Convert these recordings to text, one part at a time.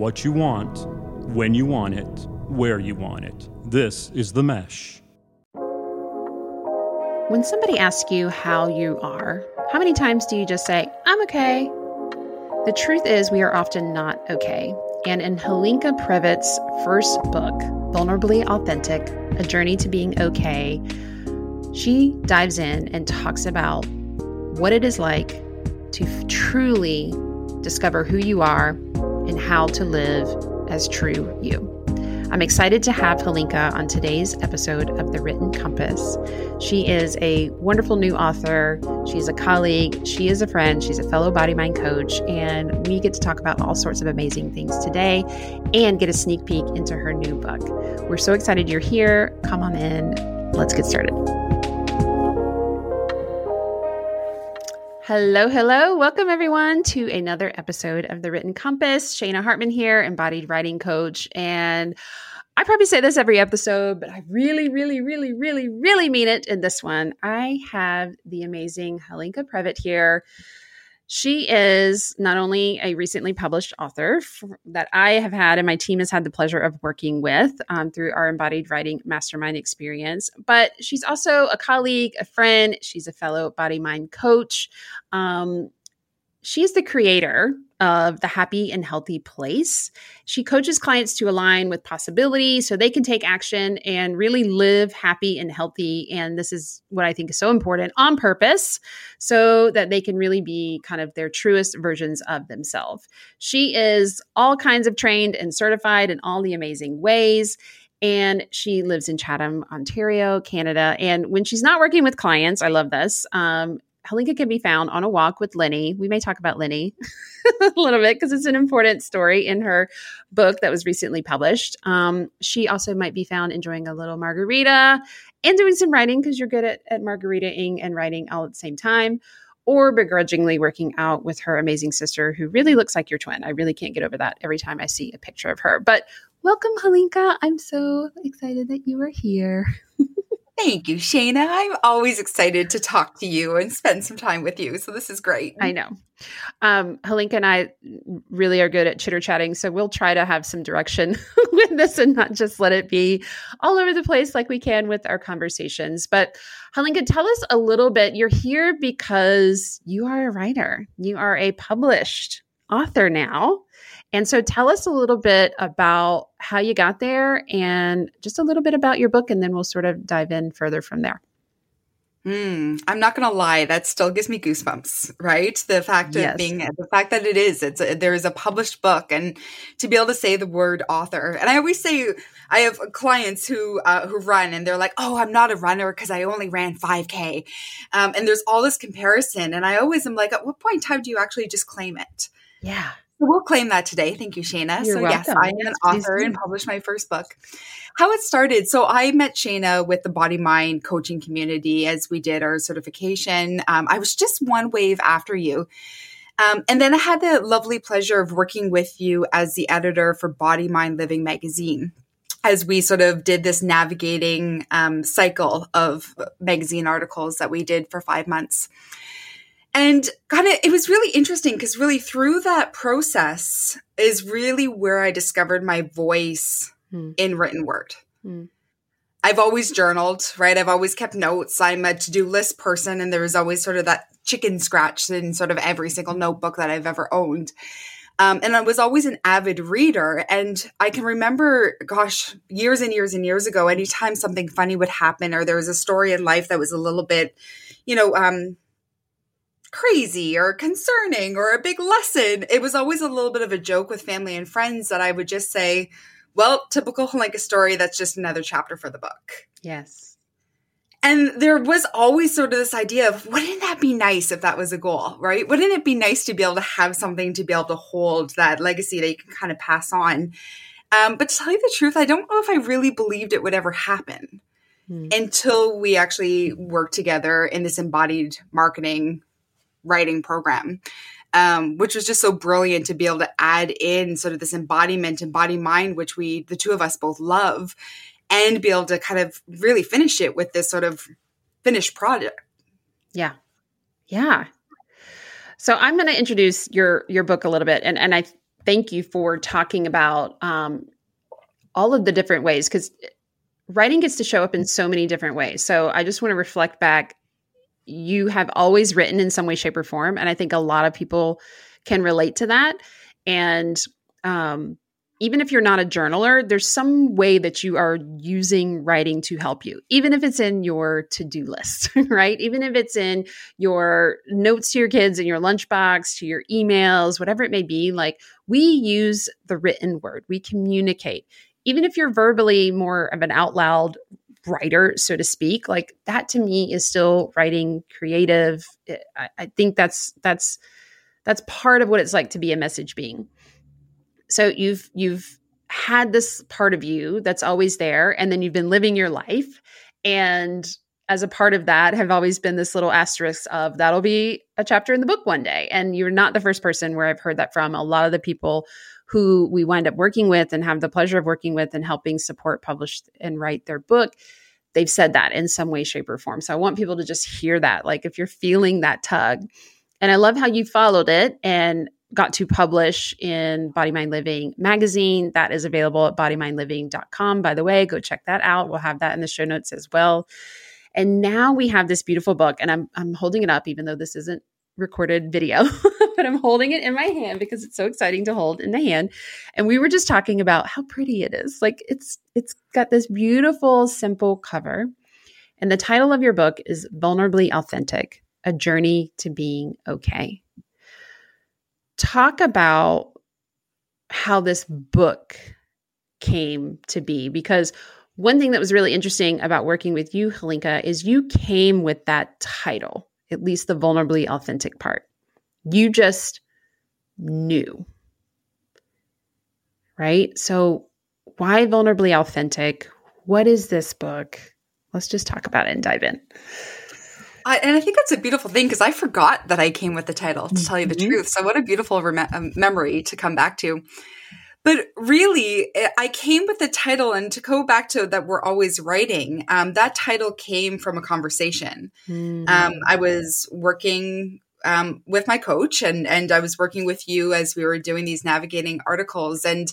what you want, when you want it, where you want it. This is The Mesh. When somebody asks you how you are, how many times do you just say, I'm okay? The truth is, we are often not okay. And in Halinka Prevett's first book, Vulnerably Authentic A Journey to Being Okay, she dives in and talks about what it is like to truly discover who you are and how to live as true you. I'm excited to have Halinka on today's episode of The Written Compass. She is a wonderful new author. She's a colleague. She is a friend. She's a fellow body mind coach. And we get to talk about all sorts of amazing things today and get a sneak peek into her new book. We're so excited you're here. Come on in. Let's get started. Hello, hello. Welcome everyone to another episode of The Written Compass. Shana Hartman here, embodied writing coach. And I probably say this every episode, but I really, really, really, really, really mean it in this one. I have the amazing Halinka Prevett here. She is not only a recently published author that I have had and my team has had the pleasure of working with um, through our embodied writing mastermind experience, but she's also a colleague, a friend. She's a fellow body mind coach. Um, she's the creator of the happy and healthy place. She coaches clients to align with possibility so they can take action and really live happy and healthy. And this is what I think is so important on purpose so that they can really be kind of their truest versions of themselves. She is all kinds of trained and certified in all the amazing ways and she lives in Chatham, Ontario, Canada. And when she's not working with clients, I love this. Um, Halinka can be found on a walk with Lenny. We may talk about Lenny a little bit because it's an important story in her book that was recently published. Um, she also might be found enjoying a little margarita and doing some writing because you're good at, at margaritaing and writing all at the same time, or begrudgingly working out with her amazing sister who really looks like your twin. I really can't get over that every time I see a picture of her. But welcome, Halinka. I'm so excited that you are here. Thank you, Shana. I'm always excited to talk to you and spend some time with you. So this is great. I know. Um, Halinka and I really are good at chitter chatting. So we'll try to have some direction with this and not just let it be all over the place like we can with our conversations. But Halinka, tell us a little bit. You're here because you are a writer, you are a published author now. And so tell us a little bit about how you got there and just a little bit about your book, and then we'll sort of dive in further from there. Mm, I'm not gonna lie, that still gives me goosebumps, right? The fact of yes. being the fact that it is, it's a, there is a published book, and to be able to say the word author. And I always say, I have clients who uh, who run, and they're like, "Oh, I'm not a runner because I only ran 5K," um, and there's all this comparison, and I always am like, at what point in time do you actually just claim it? Yeah. We'll claim that today. Thank you, Shana. You're so, welcome. yes, I am an author and published my first book. How it started. So, I met Shana with the Body Mind coaching community as we did our certification. Um, I was just one wave after you. Um, and then I had the lovely pleasure of working with you as the editor for Body Mind Living magazine as we sort of did this navigating um, cycle of magazine articles that we did for five months. And kind of, it was really interesting because really through that process is really where I discovered my voice hmm. in written word. Hmm. I've always journaled, right? I've always kept notes. I'm a to do list person, and there was always sort of that chicken scratch in sort of every single notebook that I've ever owned. Um, and I was always an avid reader. And I can remember, gosh, years and years and years ago, anytime something funny would happen or there was a story in life that was a little bit, you know, um, crazy or concerning or a big lesson. It was always a little bit of a joke with family and friends that I would just say, well, typical like a story that's just another chapter for the book. Yes. And there was always sort of this idea of wouldn't that be nice if that was a goal, right? Wouldn't it be nice to be able to have something to be able to hold that legacy that you can kind of pass on? Um, but to tell you the truth, I don't know if I really believed it would ever happen hmm. until we actually worked together in this embodied marketing writing program. Um, which was just so brilliant to be able to add in sort of this embodiment and body mind, which we, the two of us both love, and be able to kind of really finish it with this sort of finished product. Yeah. Yeah. So I'm going to introduce your your book a little bit, and and I thank you for talking about um, all of the different ways because writing gets to show up in so many different ways. So I just want to reflect back. You have always written in some way, shape, or form. And I think a lot of people can relate to that. And um, even if you're not a journaler, there's some way that you are using writing to help you, even if it's in your to do list, right? Even if it's in your notes to your kids, in your lunchbox, to your emails, whatever it may be. Like we use the written word, we communicate. Even if you're verbally more of an out loud writer, so to speak, like that to me is still writing creative. Eh, I, I think that's that's that's part of what it's like to be a message being so you've you've had this part of you that's always there and then you've been living your life and as a part of that have always been this little asterisk of that'll be a chapter in the book one day and you're not the first person where i've heard that from a lot of the people who we wind up working with and have the pleasure of working with and helping support publish and write their book they've said that in some way shape or form so i want people to just hear that like if you're feeling that tug and i love how you followed it and got to publish in Body Mind Living magazine. That is available at bodymindliving.com. By the way, go check that out. We'll have that in the show notes as well. And now we have this beautiful book, and I'm I'm holding it up, even though this isn't recorded video, but I'm holding it in my hand because it's so exciting to hold in the hand. And we were just talking about how pretty it is. Like it's it's got this beautiful, simple cover. And the title of your book is Vulnerably Authentic: A Journey to Being Okay talk about how this book came to be because one thing that was really interesting about working with you, Halinka, is you came with that title, at least the vulnerably authentic part. You just knew. Right? So, why vulnerably authentic? What is this book? Let's just talk about it and dive in. I, and I think that's a beautiful thing because I forgot that I came with the title, to mm-hmm. tell you the mm-hmm. truth. So, what a beautiful rem- um, memory to come back to. But really, I came with the title, and to go back to that, we're always writing. Um, that title came from a conversation. Mm-hmm. Um, I was working um, with my coach, and and I was working with you as we were doing these navigating articles, and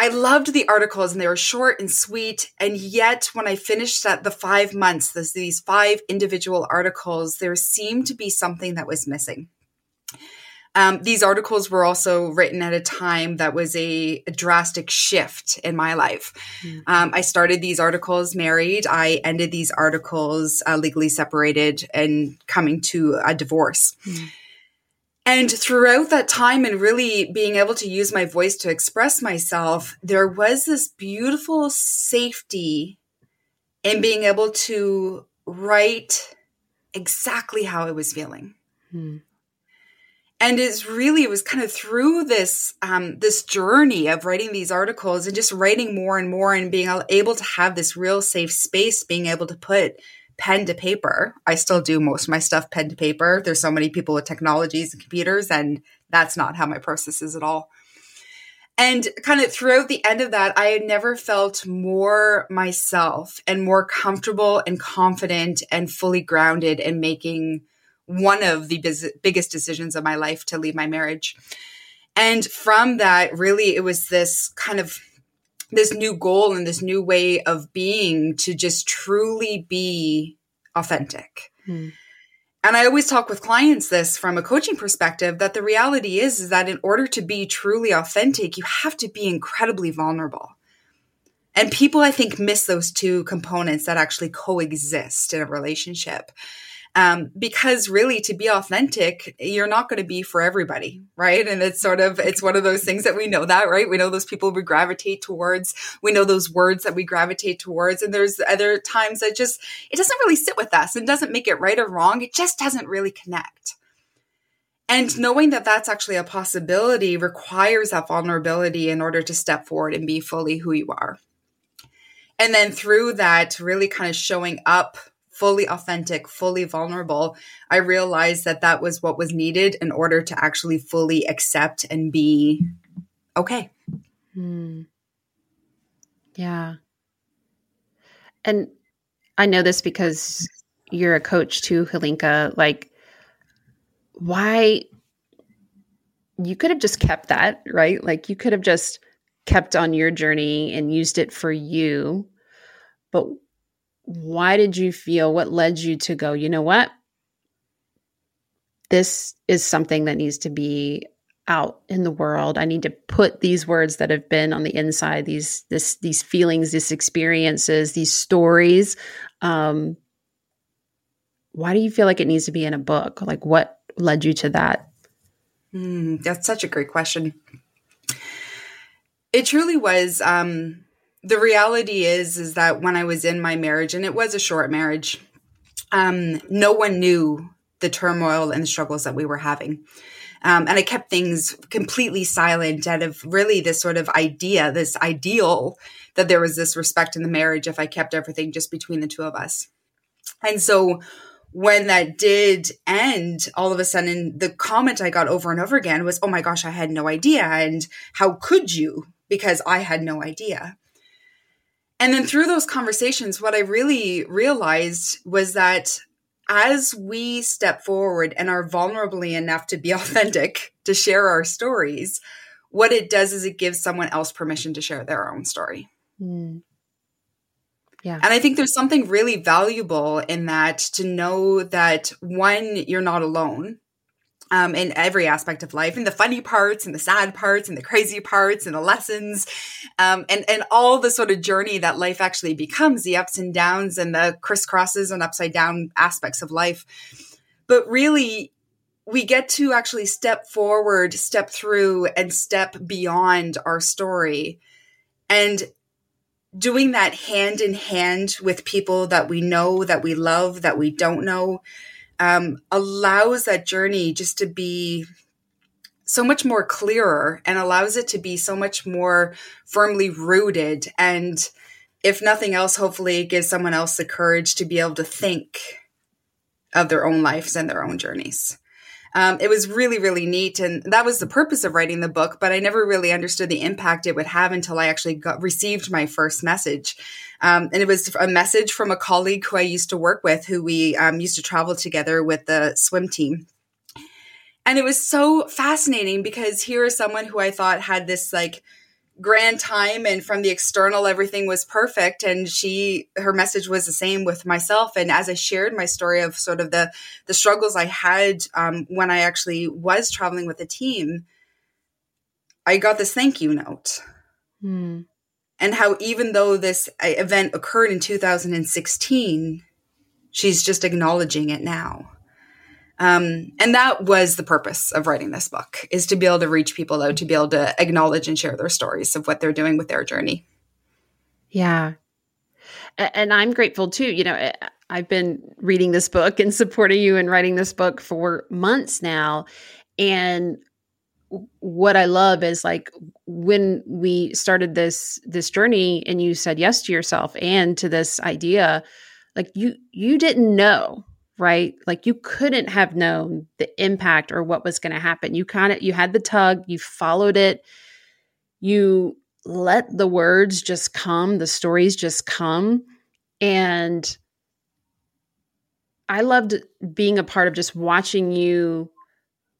I loved the articles and they were short and sweet. And yet, when I finished the five months, this, these five individual articles, there seemed to be something that was missing. Um, these articles were also written at a time that was a, a drastic shift in my life. Mm-hmm. Um, I started these articles married. I ended these articles uh, legally separated and coming to a divorce. Mm-hmm. And throughout that time and really being able to use my voice to express myself, there was this beautiful safety in being able to write exactly how I was feeling. Hmm. And it's really, it was kind of through this, um, this journey of writing these articles and just writing more and more and being able to have this real safe space, being able to put pen to paper. I still do most of my stuff pen to paper. There's so many people with technologies and computers, and that's not how my process is at all. And kind of throughout the end of that, I had never felt more myself and more comfortable and confident and fully grounded in making one of the biz- biggest decisions of my life to leave my marriage. And from that, really, it was this kind of this new goal and this new way of being to just truly be authentic. Hmm. And I always talk with clients this from a coaching perspective that the reality is, is that in order to be truly authentic, you have to be incredibly vulnerable. And people, I think, miss those two components that actually coexist in a relationship um, because really to be authentic you're not going to be for everybody right? And it's sort of it's one of those things that we know that right? We know those people we gravitate towards. We know those words that we gravitate towards. And there's other times that just it doesn't really sit with us. And doesn't make it right or wrong. It just doesn't really connect. And knowing that that's actually a possibility requires that vulnerability in order to step forward and be fully who you are. And then through that really kind of showing up fully authentic, fully vulnerable, I realized that that was what was needed in order to actually fully accept and be okay. Hmm. Yeah. And I know this because you're a coach too, Halinka. Like, why you could have just kept that, right? Like you could have just kept on your journey and used it for you. But why did you feel what led you to go, you know what? This is something that needs to be out in the world. I need to put these words that have been on the inside, these this these feelings, these experiences, these stories. Um, why do you feel like it needs to be in a book? Like what led you to that? Mm, that's such a great question. It truly was. Um, the reality is, is that when I was in my marriage, and it was a short marriage, um, no one knew the turmoil and the struggles that we were having. Um, and I kept things completely silent out of really this sort of idea, this ideal that there was this respect in the marriage if I kept everything just between the two of us. And so when that did end, all of a sudden the comment I got over and over again was, Oh my gosh, I had no idea. And how could you? Because I had no idea. And then through those conversations, what I really realized was that as we step forward and are vulnerably enough to be authentic, to share our stories, what it does is it gives someone else permission to share their own story. Mm. Yeah. And I think there's something really valuable in that to know that one, you're not alone um, in every aspect of life, and the funny parts, and the sad parts, and the crazy parts, and the lessons, um, and and all the sort of journey that life actually becomes, the ups and downs, and the crisscrosses and upside down aspects of life. But really, we get to actually step forward, step through, and step beyond our story, and doing that hand in hand with people that we know, that we love, that we don't know, um, allows that journey just to be so much more clearer and allows it to be so much more firmly rooted. And if nothing else, hopefully gives someone else the courage to be able to think of their own lives and their own journeys. Um, it was really really neat. And that was the purpose of writing the book but i never really understood the impact it would have until i actually got received my first message um, and it was a message from a colleague who i used to work with who we um, used to travel together with the swim team. And it was so fascinating because here is someone who i thought had this like grand time and from the external everything was perfect. And she her message was the same with myself. And as i shared my story of sort of the the struggles i had um, when i actually was traveling with a team i got this thank you note. Hmm. And how even though this uh, event occurred in 2016 she's just acknowledging it now um, and that was the purpose of writing this book is to be able to reach people out, to be able to acknowledge and share their stories of what they're doing with their journey. Yeah. And I'm grateful too. You know, I've been reading this book and supporting you and writing this book for months now. And what I love is like when we started this this journey and you said yes to yourself and to this idea, like you you didn't know right? Like you couldn't have known the impact or what was going to happen. You kind of you had the tug, you followed it. You let the words just come, the stories just come and I loved being a part of just watching you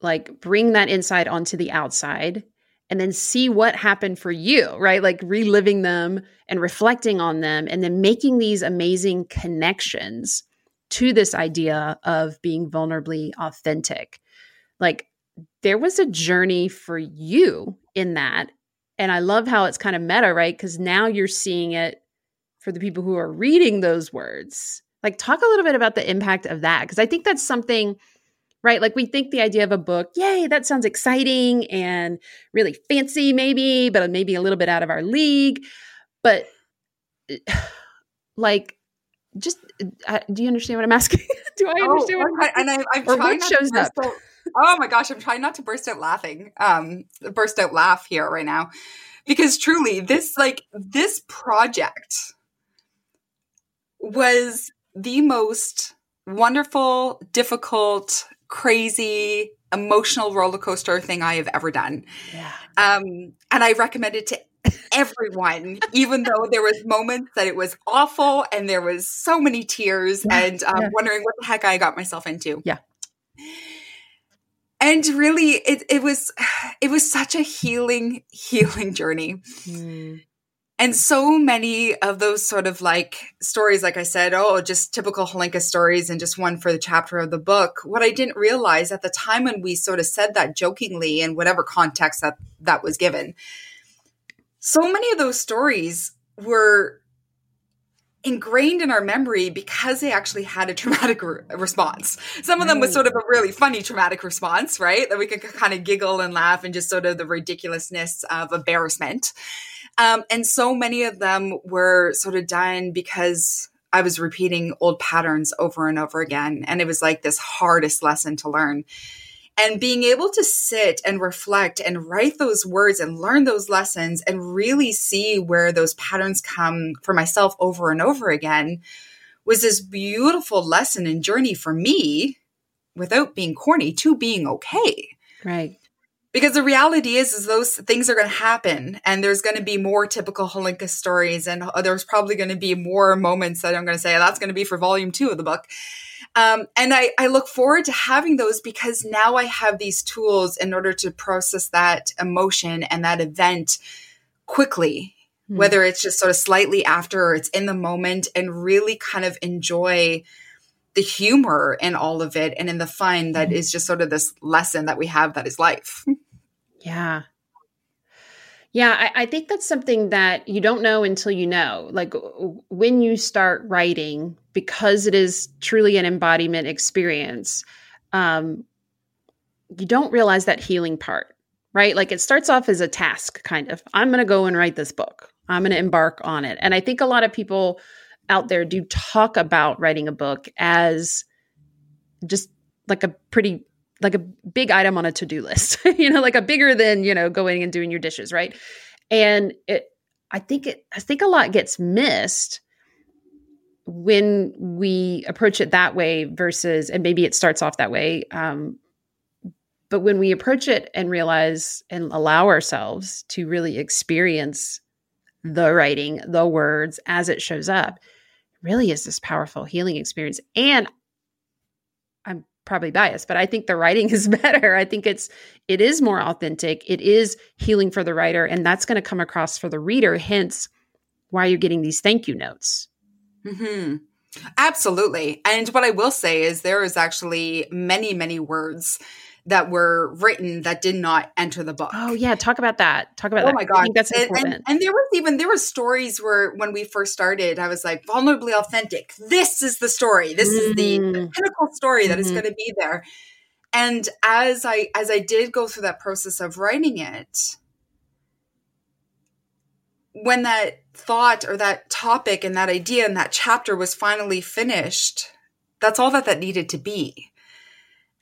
like bring that inside onto the outside and then see what happened for you, right? Like reliving them and reflecting on them and then making these amazing connections to this idea of being vulnerably authentic. Like there was a journey for you in that. And I love how it's kind of meta, right? Because now you're seeing it for the people who are reading those words. Like, talk a little bit about the impact of that. Because I think that's something, right? Like, we think the idea of a book, yay, that sounds exciting and really fancy, maybe, but maybe a little bit out of our league. But like, just uh, do you understand what I'm asking? do I understand oh, what I'm And I, am trying not shows to up? Out, oh my gosh, I'm trying not to burst out laughing. Um, burst out laugh here right now, because truly, this like this project was the most wonderful, difficult, crazy, emotional roller coaster thing I have ever done. Yeah. Um, and I recommend it to everyone, even though there was moments that it was awful and there was so many tears yeah, and um, yeah. wondering what the heck I got myself into. Yeah. and really it, it was it was such a healing healing journey mm. And so many of those sort of like stories like i said oh just typical Halinka stories and just one for the chapter of the book what i didn't realize at the time when we sort of said that jokingly in whatever context that that was given so many of those stories were ingrained in our memory because they actually had a traumatic re- response. Some of them was sort of a really funny traumatic response, right? That we could kind of giggle and laugh and just sort of the ridiculousness of embarrassment. Um, and so many of them were sort of done because I was repeating old patterns over and over again. And it was like this hardest lesson to learn and being able to sit and reflect and write those words and learn those lessons and really see where those patterns come for myself over and over again was this beautiful lesson and journey for me without being corny to being okay. Right. Because the reality is, is those things are going to happen, and there's going to be more typical Halinka stories, and there's probably going to be more moments that I'm going to say that's going to be for volume two of the book. Um, and I, I look forward to having those because now I have these tools in order to process that emotion and that event quickly, mm. whether it's just sort of slightly after or it's in the moment, and really kind of enjoy the humor in all of it and in the fun that mm. just sort of this lesson that we have that is life. Yeah. Yeah, I, I, think that's something that you don't know until you know. Like when you start writing, because it is truly an embodiment experience, um, you don't realize that healing part, right? Like it starts off as a task, kind of. I'm going to go and write this book. I'm going to embark on it. And I think a lot of people out there do talk about writing a book as just like a pretty like a big item on a to-do list you know like a bigger than you know going and doing your dishes right? And it i think it i think a lot gets missed when we approach it that way versus and maybe it starts off that way um, but when we approach it and realize and allow ourselves to really experience the writing the words as it shows up really is this powerful healing experience. And i'm probably biased, but I think the writing is better. I think it's it is more authentic. It is healing for the writer, and that's going to come across for the reader. Hence, why you're getting these thank you notes. Hmm. Absolutely. And what I will say is there is actually many, many words that were written that did not enter the book. Oh yeah, talk about that. Talk about oh that. my god, that's important. And, and, and, there was even there were stories where when we first started, I was like vulnerably authentic. This is the story. This mm. is the, the, mm. pinnacle story that mm-hmm. is going to be there. And as I as I did go through that process of writing it, when that thought or that topic and that idea and that chapter was finally finished, that's all that that needed to be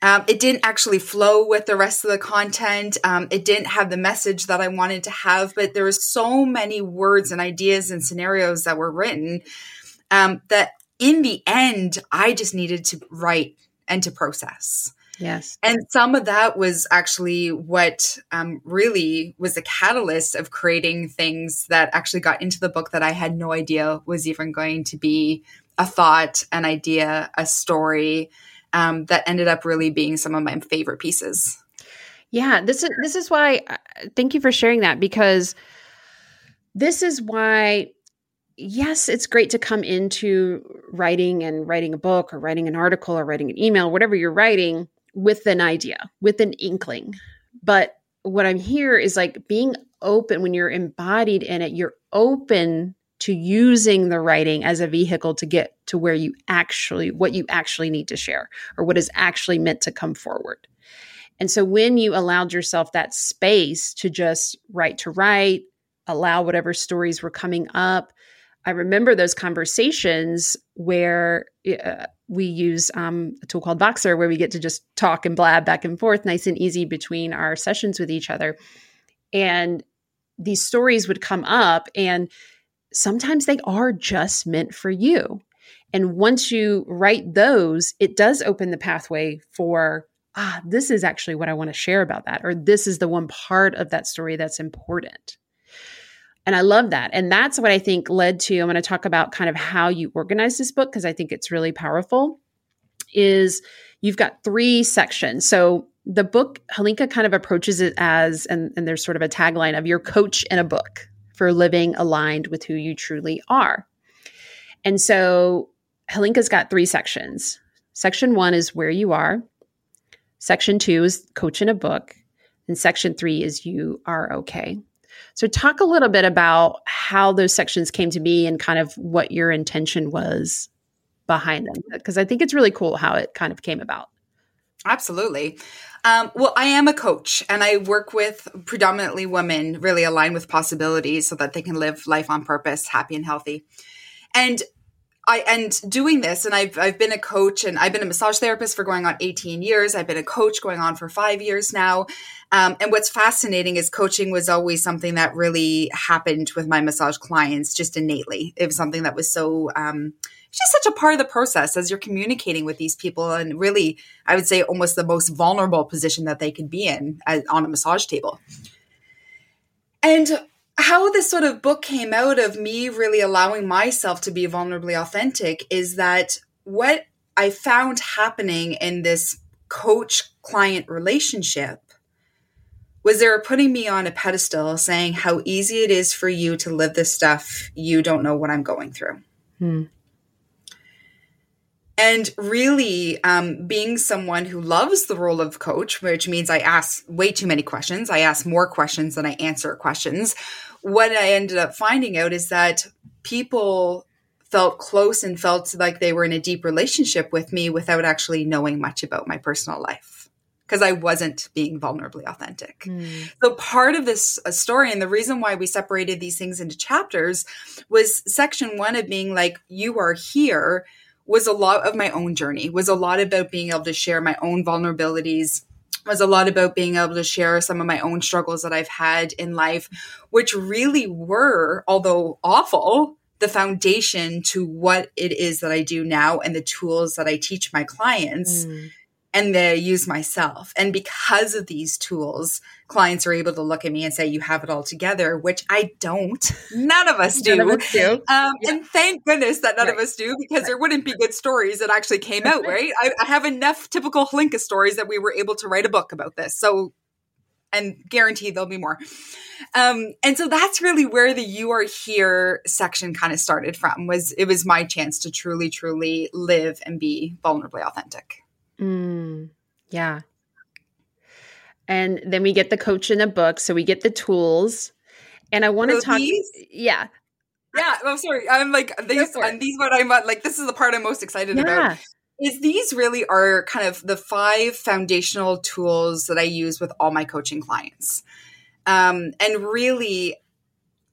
um, it didn't actually flow with the rest of the content. Um, it didn't have the message that I wanted to have, but there were so many words and ideas and scenarios that were written um, that in the end, I just needed to write and to process. Yes. And some of that was actually what um, really was the catalyst of creating things that actually got into the book that I had no idea was even going to be a thought, an idea, a story um, that ended up really being some of my favorite pieces. Yeah, this is this is why. Uh, thank you for sharing that because this is why. Yes, it's great to come into writing and writing a book or writing an article or writing an email, whatever you're writing, with an idea, with an inkling. But what I'm here is like being open when you're embodied in it, you're open to using the writing as a vehicle to get to where you actually what you actually need to share or what is actually meant to come forward. And so when you allowed yourself that space to just write to write, allow whatever stories were coming up, I remember those conversations where uh, we use um, a tool called Voxer, where we get to just talk and blab back and forth, nice and easy between our sessions with each other. And these stories would come up, and sometimes they are just meant for you. And once you write those, it does open the pathway for, ah, this is actually what I want to share about that, or this is the one part of that story that's important. And I love that. And that's what I think led to, I'm going to talk about kind of how you organize this book because I think it's really powerful. Is you've got three sections. So the book, Halinka kind of approaches it as, and, and there's sort of a tagline of your coach in a book for living aligned with who you truly are. And so Halinka's got three sections. Section one is where you are. Section two is coach in a book. And section three is you are okay. So, talk a little bit about how those sections came to be and kind of what your intention was behind them, because I think it's really cool how it kind of came about. Absolutely. Um, well, I am a coach and I work with predominantly women really aligned with possibilities so that they can live life on purpose, happy and healthy. And I and doing this, and I've I've been a coach and I've been a massage therapist for going on 18 years. I've been a coach going on for five years now. Um, and what's fascinating is coaching was always something that really happened with my massage clients just innately. It was something that was so um, just such a part of the process as you're communicating with these people, and really, I would say almost the most vulnerable position that they could be in as, on a massage table. And how this sort of book came out of me really allowing myself to be vulnerably authentic is that what I found happening in this coach client relationship was they were putting me on a pedestal saying how easy it is for you to live this stuff. You don't know what I'm going through. Hmm. And really, um, being someone who loves the role of coach, which means I ask way too many questions, I ask more questions than I answer questions, what I ended up finding out is that people felt close and felt like they were in a deep relationship with me without actually knowing much about my personal life because I wasn't being vulnerably authentic. Mm. So part of this uh, story and the reason why we separated these things into chapters was section 1 of being like you are here was a lot of my own journey. Was a lot about being able to share my own vulnerabilities was a lot about being able to share some of my own struggles that I've had in life, which really were, although awful, the foundation to what it is that I do now and the tools that I teach my clients. Mm and they use myself. And because of these tools, clients are able to look at me and say, You have it all together, which I don't. None of us do. None of us do. Um, yeah. And thank goodness that none right. of us do because right. there wouldn't be good stories that actually came out, right? I, I, have enough typical Halinka stories that we were able to write a book about this. So, and guarantee there'll be more. Um, and so that's really where the you are here section kind of started from was it was my chance to truly, truly live and be vulnerably authentic. Mm, yeah. And then we get the coach in the book. So we get the tools. And I want to talk. These? Yeah. Yeah. I'm sorry. I'm like, these, and these, what I'm like, this is the part I'm most excited yeah. about. Is these really are kind of the five foundational tools that I use with all my coaching clients. Um, and really,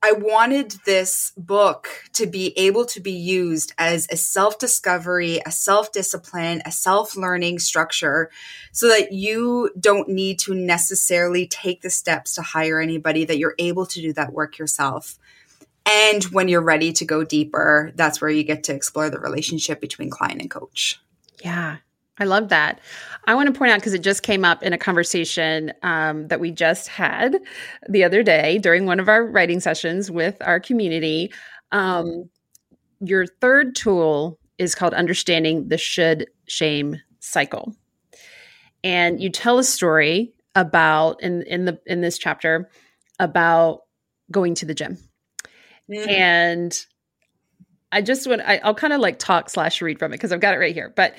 I wanted this book to be able to be used as a self discovery, a self discipline, a self learning structure so that you don't need to necessarily take the steps to hire anybody, that you're able to do that work yourself. And when you're ready to go deeper, that's where you get to explore the relationship between client and coach. Yeah. I love that. I want to point out because it just came up in a conversation um, that we just had the other day during one of our writing sessions with our community. Um, your third tool is called Understanding the Should Shame Cycle. And you tell a story about in in the in this chapter about going to the gym. Mm-hmm. And I just want I, I'll kind of like talk slash read from it because I've got it right here. But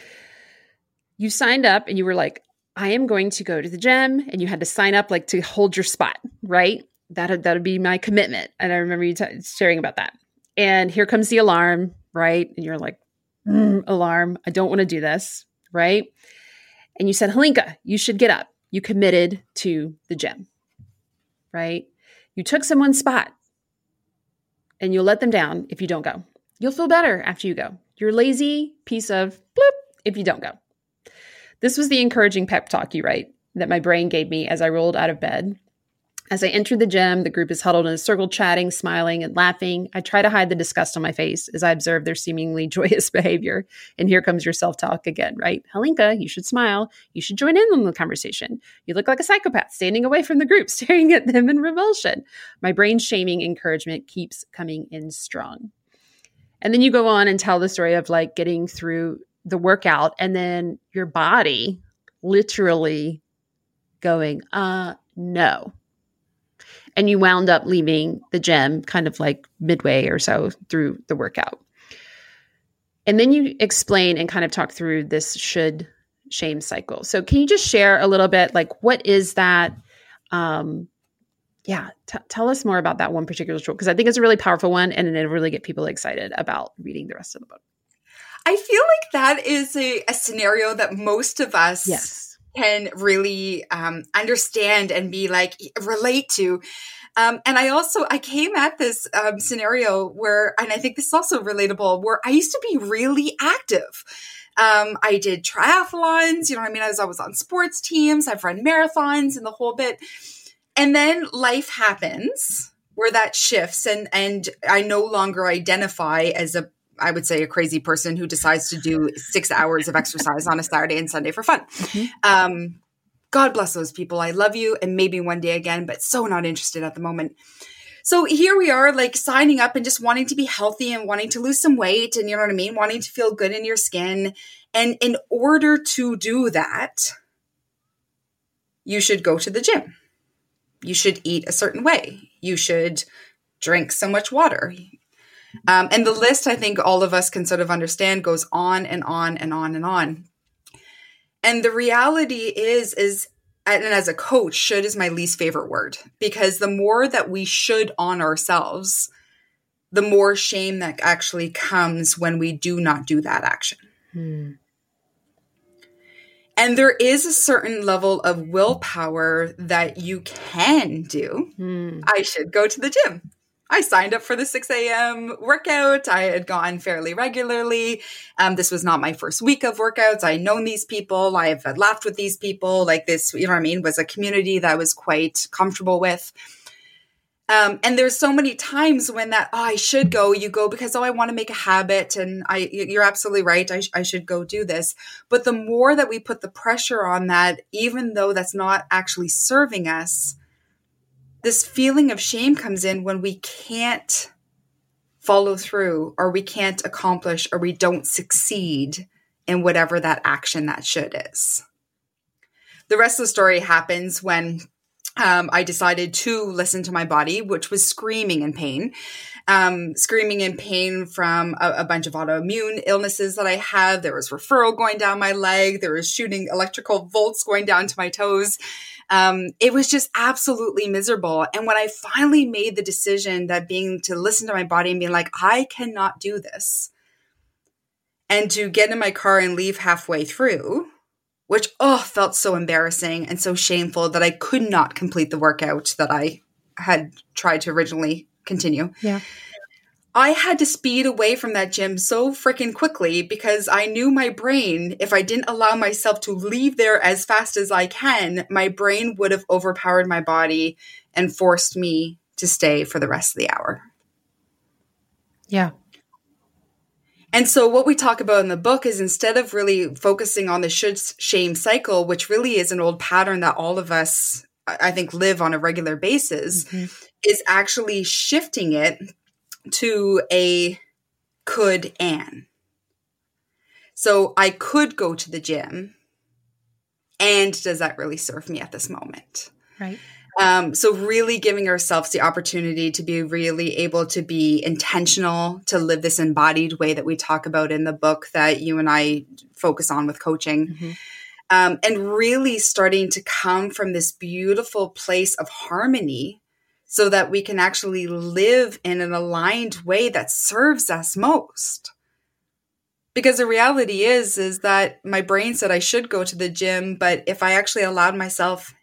you signed up and you were like, I am going to go to the gym, and you had to sign up like to hold your spot, right? That that'd be my commitment. And I remember you t- sharing about that. And here comes the alarm, right? And you're like, mm, alarm, I don't want to do this, right? And you said, Halinka, you should get up. You committed to the gym, right? You took someone's spot and you'll let them down if you don't go. You'll feel better after you go. You're lazy piece of bloop if you don't go. This was the encouraging pep talk, you write, that my brain gave me as I rolled out of bed. As I entered the gym, the group is huddled in a circle, chatting, smiling, and laughing. I try to hide the disgust on my face as I observe their seemingly joyous behavior. And here comes your self talk again, right? Halinka, you should smile. You should join in on the conversation. You look like a psychopath standing away from the group, staring at them in revulsion. My brain shaming encouragement keeps coming in strong. And then you go on and tell the story of like getting through the workout and then your body literally going, uh, no. And you wound up leaving the gym kind of like midway or so through the workout. And then you explain and kind of talk through this should shame cycle. So can you just share a little bit like what is that um yeah, t- tell us more about that one particular tool because I think it's a really powerful one and it'll really get people excited about reading the rest of the book. I feel like that is a, a scenario that most of us yes. can really um, understand and be like relate to. Um, and I also I came at this um, scenario where, and I think this is also relatable, where I used to be really active. Um, I did triathlons, you know what I mean? I was always on sports teams. I've run marathons and the whole bit and then life happens where that shifts and and I no longer identify as a I would say a crazy person who decides to do six hours of exercise on a Saturday and Sunday for fun. Mm-hmm. Um, God bless those people. I love you and maybe one day again, but so not interested at the moment. So here we are, like signing up and just wanting to be healthy and wanting to lose some weight and you know what I mean? Wanting to feel good in your skin. And in order to do that, you should go to the gym you should eat a certain way. You should drink so much water. Um, and the list, I think all of us can sort of understand, goes on and on and on and on. And the reality is, is, and as a coach, should is my least favorite word because the more that we should on ourselves, the more shame that actually comes when we do not do that action. Hmm. And there is a certain level of willpower that you can do. Hmm. I should go to the gym. I signed up for the 6 a.m. workout. I had gone fairly regularly. Um, this was not my first week of workouts. I known these people. I've laughed with these people. Like this, you know what I mean, was a community that I was quite comfortable with. Um, and there's so many times when that oh, I should go, you go because oh I want to make a habit, and I you're absolutely right. I, sh- I should go do this. But the more that we put the pressure on that, even though that's not actually serving us, this feeling of shame comes in when we can't follow through, or we can't accomplish, or we don't succeed in whatever that action that should is. The rest of the story happens when um, I decided to listen to my body, which was screaming in pain. Um, screaming in pain from a, a, bunch of autoimmune illnesses that I had. There was referral going down my leg. There was shooting electrical volts going down to my toes. Um, it was just absolutely miserable. And when I finally made the decision that being to listen to my body and being like, I cannot do this, and to get in my car and leave halfway through, which oh felt so embarrassing and so shameful that I could not complete the workout that I had tried to originally continue. Yeah. I had to speed away from that gym so freaking quickly because I knew my brain, if I didn't allow myself to leave there as fast as I can, my brain would have overpowered my body and forced me to stay for the rest of the hour. Yeah. And so, what we talk about in the book is instead of really focusing on the should shame cycle, which really is an old pattern that all of us, I think, live on a regular basis, mm-hmm. is actually shifting it to a could and. So, I could go to the gym. And does that really serve me at this moment? Right. Um, so really giving ourselves the opportunity to be really able to be intentional, to live this embodied way that we talk about in the book that you and I focus on with coaching. Mm-hmm. Um, and really starting to come from this beautiful place of harmony so that we can actually live in an aligned way that serves us most because the reality is is that my brain said i should go to the gym but if i actually allowed myself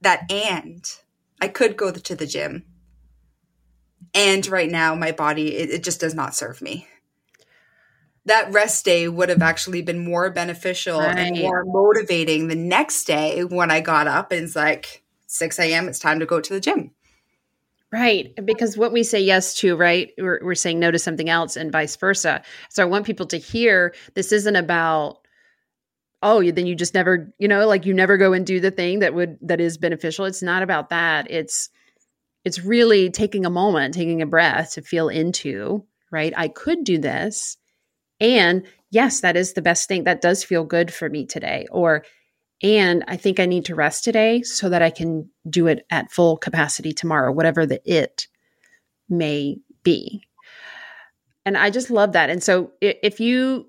that and I could go to the gym. And right now, my body, it, it, just does not serve me. That rest day would have actually been more beneficial right. and more motivating the next day when I got up and it's like 6 a.m., it's time to go to the gym. Right. Because what we say yes to, right, we're, we're saying no to something else and vice versa. So I want people to hear this isn't about oh then you just never you know like you never go and do the thing that would that is beneficial. It's not about that. It's it's really taking a moment taking a breath to feel into right i could do this. And yes that is the best thing. That does feel good for me today. Or And I think I need to rest today so that I can do it at full capacity tomorrow, whatever the it may be. And I just love that. And so if you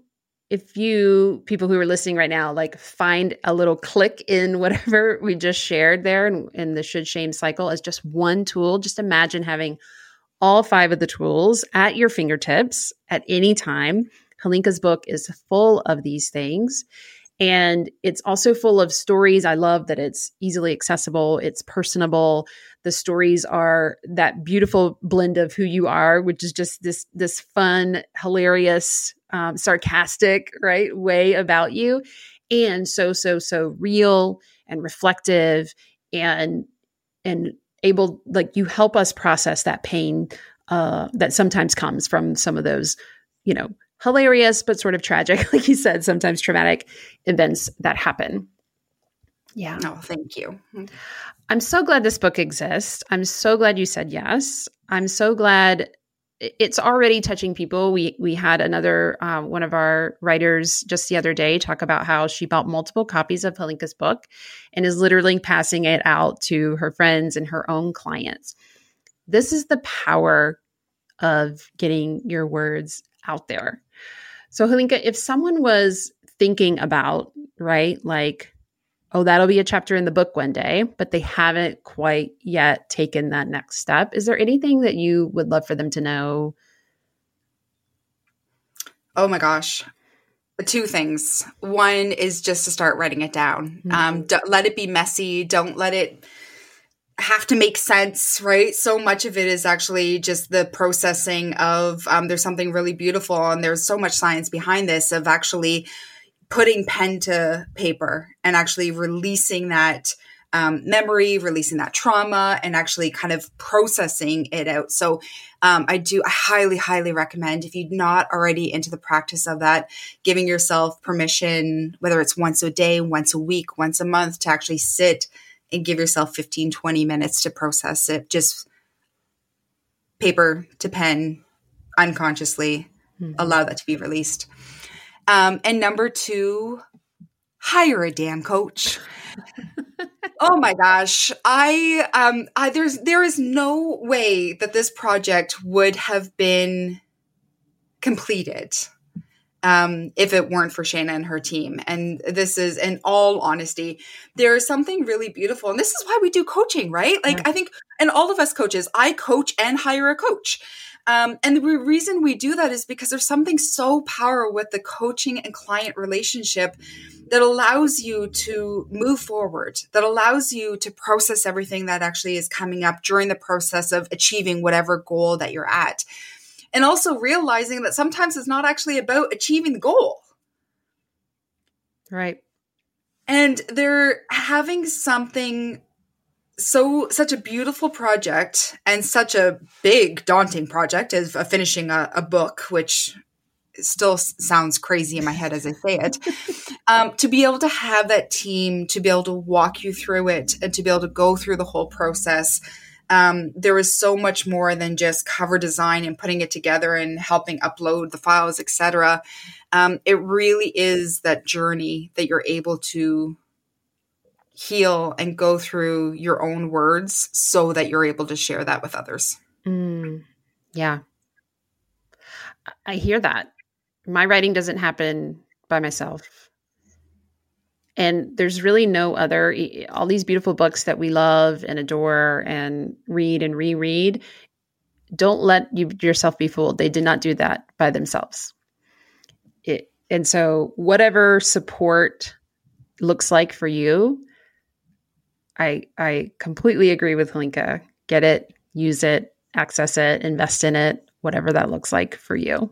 if you people who are listening right now like find a little click in whatever we just shared there in, in the should shame cycle as just one tool just imagine having all five of the tools at your fingertips at any time Halinka's book is full of these things and it's also full of stories. I love that it's easily accessible, it's personable. The stories are that beautiful blend of who you are, which is just this this fun, hilarious, um, sarcastic, right way about you, and so so so real and reflective and and able like you help us process that pain uh, that sometimes comes from some of those you know hilarious but sort of tragic, like you said, sometimes traumatic events that happen. Yeah. Oh, thank you. I'm so glad this book exists. I'm so glad you said yes. I'm so glad it's already touching people. We we had another uh, one of our writers just the other day talk about how she bought multiple copies of Halinka's book and is literally passing it out to her friends and her own clients. This is the power of getting your words out there. So, Halinka, if someone was thinking about, right, like, oh, that'll be a chapter in the book one day, but they haven't quite yet taken that next step, is there anything that you would love for them to know? Oh my gosh. Two things. One is just to start writing it down. Mm-hmm. Um, let it be messy. Don't let it have to make sense, right? So much of it is actually just the processing of um, there's something really beautiful and there's so much science behind this of actually putting pen to paper and actually releasing that um, memory, releasing that trauma, and actually kind of processing it out. So, um, I do I highly, highly recommend if you're not already into the practice of that, giving yourself permission, whether it's once a day, once a week, once a month, to actually sit and give yourself 15, 20 minutes to process it. Just paper to pen, unconsciously mm-hmm. allow that to be released. Um, and number two, hire a damn coach. oh my gosh i um i there's there is no way that this project would have been completed um, if it weren't for Shana and her team. And this is, in all honesty, there is something really beautiful. And this is why we do coaching, right? Like, I think, and all of us coaches, I coach and hire a coach. Um, and the reason we do that is because there's something so powerful with the coaching and client relationship that allows you to move forward, that allows you to process everything that actually is coming up during the process of achieving whatever goal that you're at and also realizing that sometimes it's not actually about achieving the goal. Right. And they're having something so such a beautiful project and such a big daunting project as finishing a, a book which still sounds crazy in my head as I say it. Um, to be able to have that team, to be able to walk you through it, and to be able to go through the whole process, um, there was so much more than just cover design and putting it together and helping upload the files, etc. Um, it really is that journey that you're able to heal and go through your own words so that you're able to share that with others. Mm, yeah. I hear that. My writing doesn't happen by myself and there's really no other all these beautiful books that we love and adore and read and reread don't let you yourself be fooled. They did not do that by themselves. It, and so whatever support looks like for you i i completely agree with Halinka. Get it use it access it invest in it whatever that looks like for you.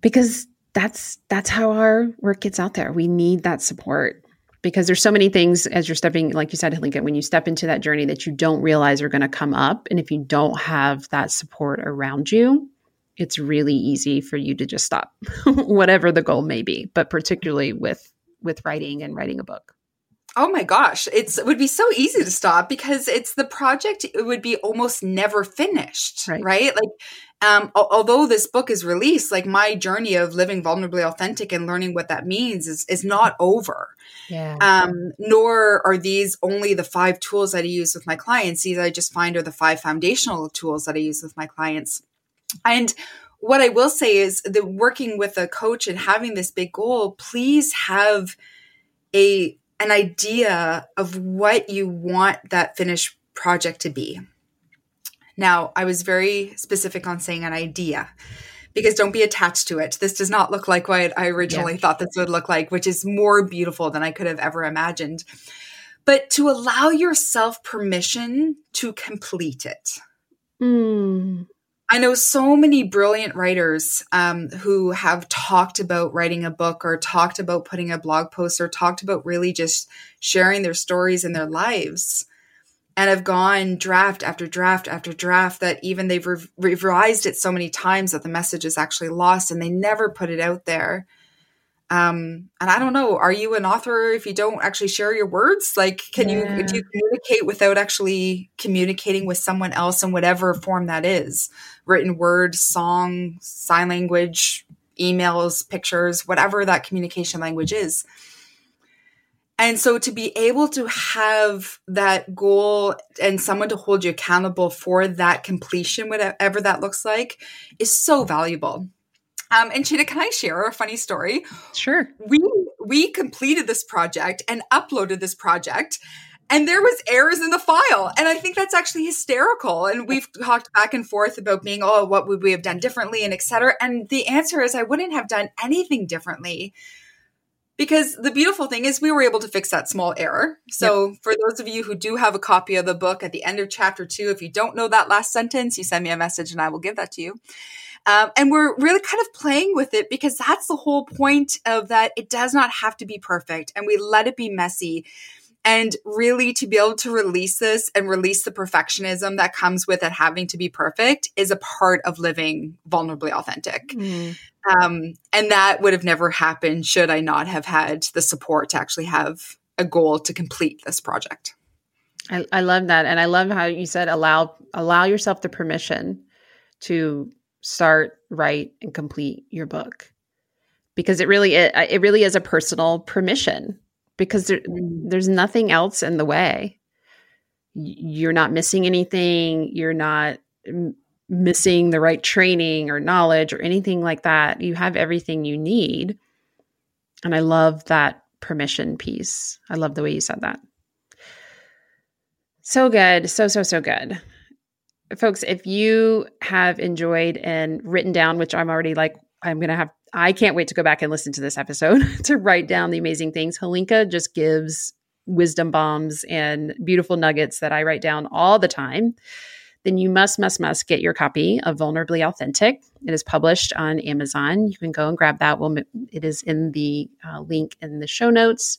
Because that's that's how our work gets out there. We need that support because there's so many things as you're stepping, like you said, Halinka, when you step into that journey that you don't realize are going to come up, and if you don't have that support around you, it's really easy for you to just stop, whatever the goal may be. But particularly with with writing and writing a book. Oh my gosh, it's it would be so easy to stop because it's the project it would be almost never finished, right? right? Like um, although this book is released, like my journey of living vulnerably authentic and learning what that means is, is not over. Yeah. Um, nor are these only the five tools that I use with my clients. These I just find are the five foundational tools that I use with my clients. And what I will say is that working with a coach and having this big goal, please have a an idea of what you want that finished project to be. Now, I was very specific on saying an idea because don't be attached to it. This does not look like what I originally yeah. thought this would look like, which is more beautiful than I could have ever imagined. But to allow yourself permission to complete it. Mm. I know so many brilliant writers um, who have talked about writing a book or talked about putting a blog post or talked about really just sharing their stories and their lives and have gone draft after draft after draft that even they've re- revised it so many times that the message is actually lost and they never put it out there. Um, and I don't know, are you an author if you don't actually share your words? Like, can yeah. you do you communicate without actually communicating with someone else in whatever form that is? Written word, song, sign language, emails, pictures, whatever that communication language is. And so to be able to have that goal and someone to hold you accountable for that completion, whatever that looks like, is so valuable. Um, and Shana, can I share a funny story? Sure. We we completed this project and uploaded this project, and there was errors in the file, and I think that's actually hysterical. And we've talked back and forth about being, oh, what would we have done differently, and et cetera. And the answer is, I wouldn't have done anything differently because the beautiful thing is we were able to fix that small error. So yep. for those of you who do have a copy of the book at the end of chapter two, if you don't know that last sentence, you send me a message and I will give that to you. Um, and we're really kind of playing with it because that's the whole point of that. It does not have to be perfect and we let it be messy. And really to be able to release this and release the perfectionism that comes with it having to be perfect is a part of living vulnerably authentic. Mm. Um, and that would have never happened should I not have had the support to actually have a goal to complete this project. I, I love that. And I love how you said allow allow yourself the permission to start, write, and complete your book. Because it really it, it really is a personal permission because there, mm. there's nothing else in the way. You're not missing anything. You're not missing the right training or knowledge or anything like that. You have everything you need. And I love that permission piece. I love the way you said that. So good. So, so, so good. Folks, if you have enjoyed and written down, which I'm already like, I'm going to have, I can't wait to go back and listen to this episode to write down the amazing things. Halinka just gives wisdom bombs and beautiful nuggets that I write down all the time then you must, must, must get your copy of Vulnerably Authentic. It is published on Amazon. You can go and grab that. Well, it is in the uh, link in the show notes.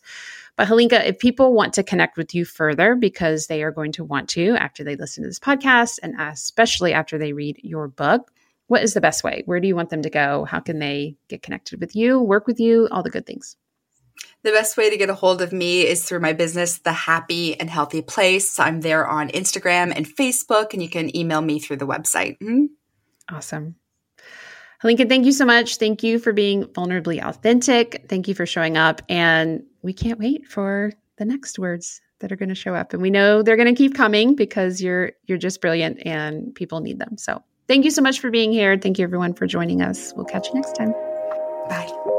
But Halinka, if people want to connect with you further because they are going to want to after they listen to this podcast and especially after they read your book, what is the best way? Where do you want them to go? How can they get connected with you, work with you, all the good things? The best way to get a hold of me is through my business, The Happy and Healthy Place. I'm there on Instagram and Facebook, and you can email me through the website. Mm-hmm. Awesome. Halinka, thank you so much. Thank you for being vulnerably authentic. Thank you for showing up. And we can't wait for the next words that are going to show up. And we know they're going to keep coming because you're you're just brilliant and people need them. So thank you so much for being here. Thank you everyone for joining us. We'll catch you next time. Bye.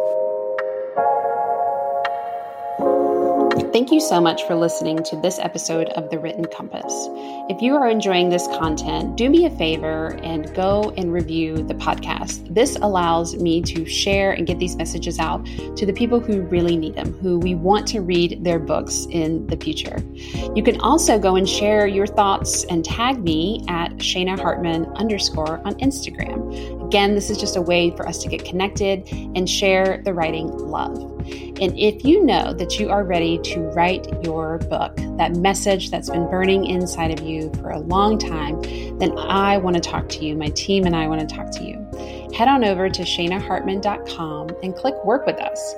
Thank you so much for listening to this episode of The Written Compass. If you are enjoying this content, do me a favor and go and review the podcast. This allows me to share and get these messages out to the people who really need them, who we want to read their books in the future. You can also go and share your thoughts and tag me at Shana Hartman underscore on Instagram. Again, this is just a way for us to get connected and share the writing love. And if you know that you are ready to write your book, that message that's been burning inside of you for a long time, then I want to talk to you. My team and I want to talk to you. Head on over to shanahartman.com and click Work with Us.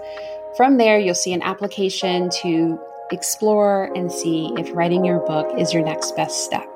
From there, you'll see an application to explore and see if writing your book is your next best step.